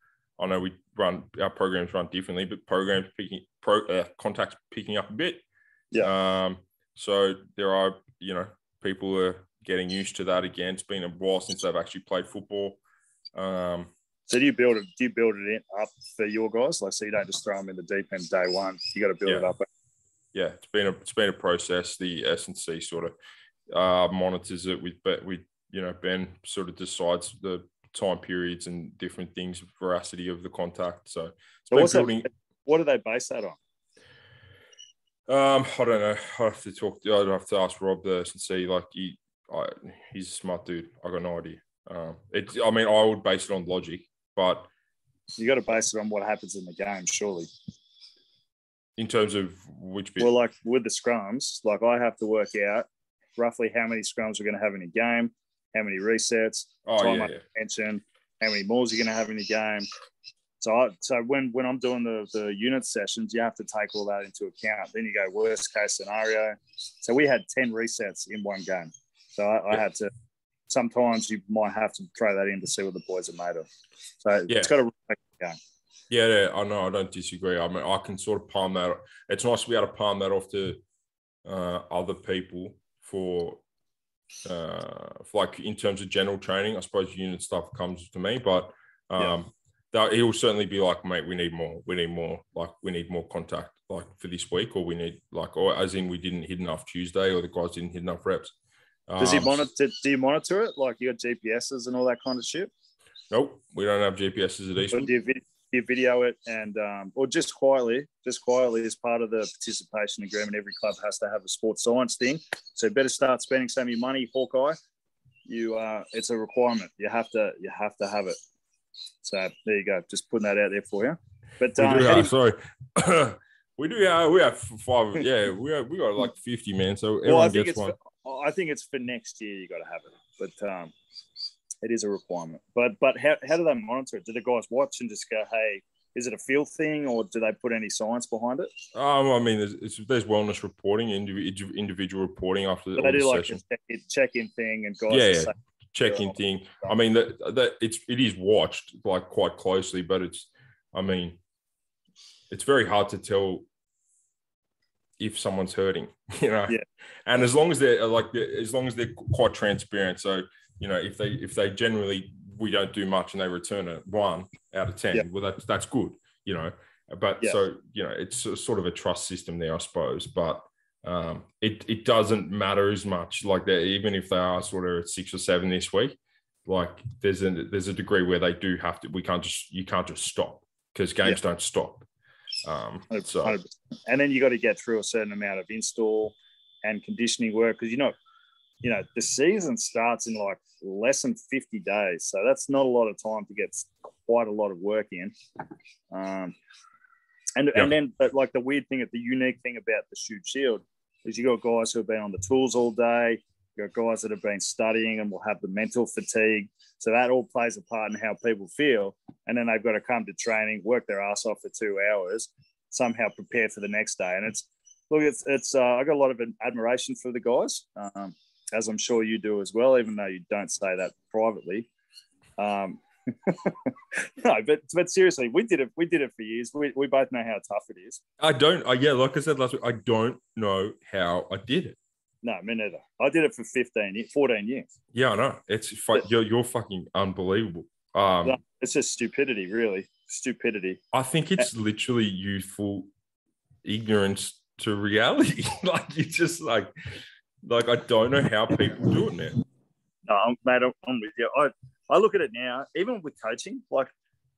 I know we run our programs run differently, but programs picking pro uh, contacts picking up a bit. Yeah. Um, so there are you know people are getting used to that again. It's been a while since they've actually played football. Um, so do you build it? Do you build it in, up for your guys? Like, so you don't just throw them in the deep end day one. You got to build yeah. it up. Yeah, it's been a it's been a process. The S and C sort of uh, monitors it with, but we you know Ben sort of decides the time periods and different things, veracity of the contact. So it's building. That, what do they base that on? Um, I don't know. I have to talk. I'd have to ask Rob this and see. Like he, I, he's a smart dude. I got no idea. Um, it. I mean, I would base it on logic, but you got to base it on what happens in the game, surely. In terms of which bit? Well, like with the scrums, like I have to work out roughly how many scrums we're going to have in a game, how many resets, oh time yeah, up yeah. attention, how many mauls you're going to have in a game. So, I, so when when I'm doing the the unit sessions, you have to take all that into account. Then you go worst case scenario. So we had ten resets in one game. So I, I had to. Sometimes you might have to throw that in to see what the boys are made of. So Yeah. it's got to game. Yeah, yeah, I know. I don't disagree. I mean, I can sort of palm that. It's nice to be able to palm that off to uh, other people for, uh, for like in terms of general training. I suppose unit stuff comes to me, but um, that he will certainly be like, mate, we need more. We need more. Like, we need more contact, like for this week, or we need like, or as in we didn't hit enough Tuesday, or the guys didn't hit enough reps. Does he Um, monitor? Do you monitor it? Like you got GPSs and all that kind of shit? Nope, we don't have GPSs at Eastwood. do you, vid- do you video it and um, or just quietly, just quietly as part of the participation agreement, every club has to have a sports science thing. So better start spending some of your money, Hawkeye. You uh, it's a requirement. You have to you have to have it. So there you go. Just putting that out there for you. But We uh, do how do have, you- sorry. we do have, we have five. Yeah, we have, we got like 50, man. So everyone well, I think gets it's one. for, I think it's for next year. You got to have it, but um, it is a requirement. But but how, how do they monitor it? Do the guys watch and just go, hey, is it a field thing, or do they put any science behind it? Um, I mean, there's, it's, there's wellness reporting, individual, individual reporting after But they the do like session. a check-in thing, and guys Yeah, yeah. check-in thing. I mean, that that it's it is watched like quite closely, but it's, I mean, it's very hard to tell if someone's hurting, you know. Yeah. And as long as they're like, as long as they're quite transparent, so you know, if they if they generally we don't do much and they return a one out of ten, Yeah. well, that's that's good, you know. But Yeah. so you know, it's a- sort of a trust system there, I suppose. But um, it it doesn't matter as much. Like that, even if they are sort of at six or seven this week, like there's a there's a degree where they do have to. We can't just you can't just stop because games don't stop. Um, so and then you got to get through a certain amount of install and conditioning work because you know, you know, the season starts in like less than fifty days, so that's not a lot of time to get quite a lot of work in. Um, and Yeah. and then, but like the weird thing, the unique thing about the Shute Shield is you got guys who have been on the tools all day. You got guys that have been studying and will have the mental fatigue. So that all plays a part in how people feel. And then they've got to come to training, work their ass off for two hours, somehow prepare for the next day. And it's look, it's it's uh, I got a lot of admiration for the guys, um, as I'm sure you do as well, even though you don't say that privately. Um, no, but but seriously, we did it. We did it for years. We, we both know how tough it is. I don't. I, yeah, like I said last week, I don't know how I did it. No, me neither. I did it for 15, ye- 14 years. Yeah, I know. It's fu- you're you're fucking unbelievable. Um, No. It's just stupidity, really. Stupidity. I think it's literally youthful ignorance to reality. like you just like, like I don't know how people do it now. No, I'm, mate, I'm, with you. I, I look at it now, even with coaching, like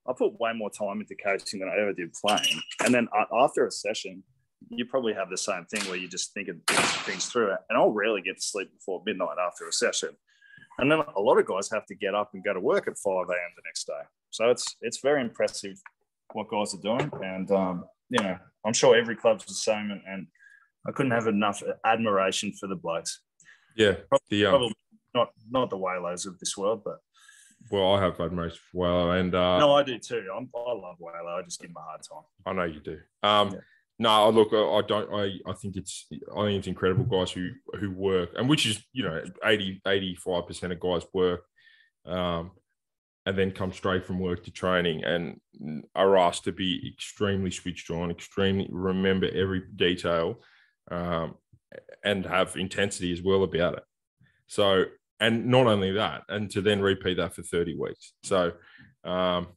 I put way more time into coaching than I ever did playing. And then after a session, you probably have the same thing where you just think of things, things through it. And I'll rarely get to sleep before midnight after a session. And then a lot of guys have to get up and go to work at 5 a.m. the next day. So it's it's very impressive what guys are doing. And, um, you know, I'm sure every club's the same. And, and I couldn't have enough admiration for the blokes. Yeah, the um, Probably not not the waylays of this world, but well, I have admiration for well, and uh, no, I do too. I'm, I love Waylo. I just give him a hard time. I know you do. Um, Yeah. no, look, I, I don't. I, I think it's. I think it's incredible guys who who work, and which is you know 85 percent of guys work, um, and then come straight from work to training and are asked to be extremely switched on, extremely remember every detail, um, and have intensity as well about it. So, and not only that, and to then repeat that for 30 weeks. So, um,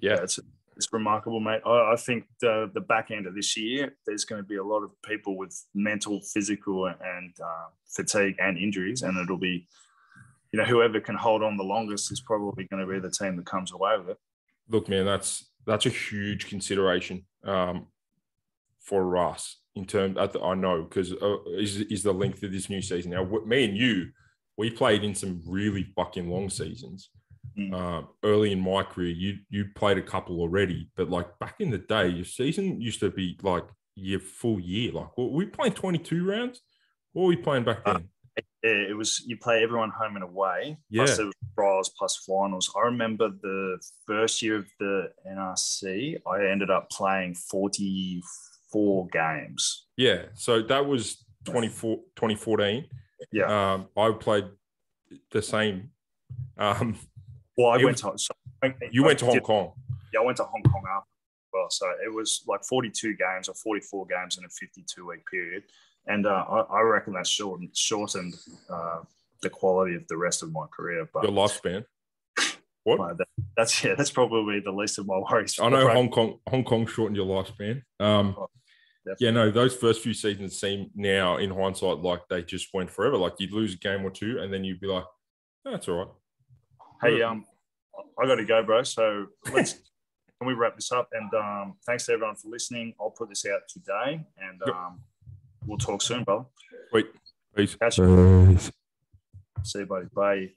Yeah, yeah, it's it's remarkable, mate. I, I think the the back end of this year, there's going to be a lot of people with mental, physical, and uh, fatigue and injuries, and it'll be, you know, whoever can hold on the longest is probably going to be the team that comes away with it. look, man, that's that's a huge consideration um, for us in terms. I, I know because uh, is is the length of this new season now. Me and you, we played in some really fucking long seasons. Mm. Um, early in my career, you you played a couple already, but like back in the day, your season used to be like your full year. Like, were we playing 22 rounds? What were we playing back then? Yeah, it was you play everyone home and away. Yeah. Plus there was trials plus finals. I remember the first year of the NRC, I ended up playing 44 games. Yeah. So that was 24, 2014. Yeah. Um, I played the same. Um, well, I went was- to so you went to Hong did- Kong. Yeah, I went to Hong Kong after. Well, so it was like 42 games or 44 games in a 52 week period, and uh, I, I reckon that shortened shortened uh, the quality of the rest of my career. But Your lifespan. What? uh, that, that's yeah, that's probably the least of my worries. I know Hong Kong. Hong Kong shortened your lifespan. Um, Definitely. yeah, no, those first few seasons seem now in hindsight like they just went forever. Like you'd lose a game or two, and then you'd be like, "Oh, "That's all right." Hey, um, I got to go, bro. So let's can we wrap this up? And um, thanks to everyone for listening. I'll put this out today, and Yep. um, we'll talk soon, bro. Wait, peace. Catch you. See you, buddy. Bye.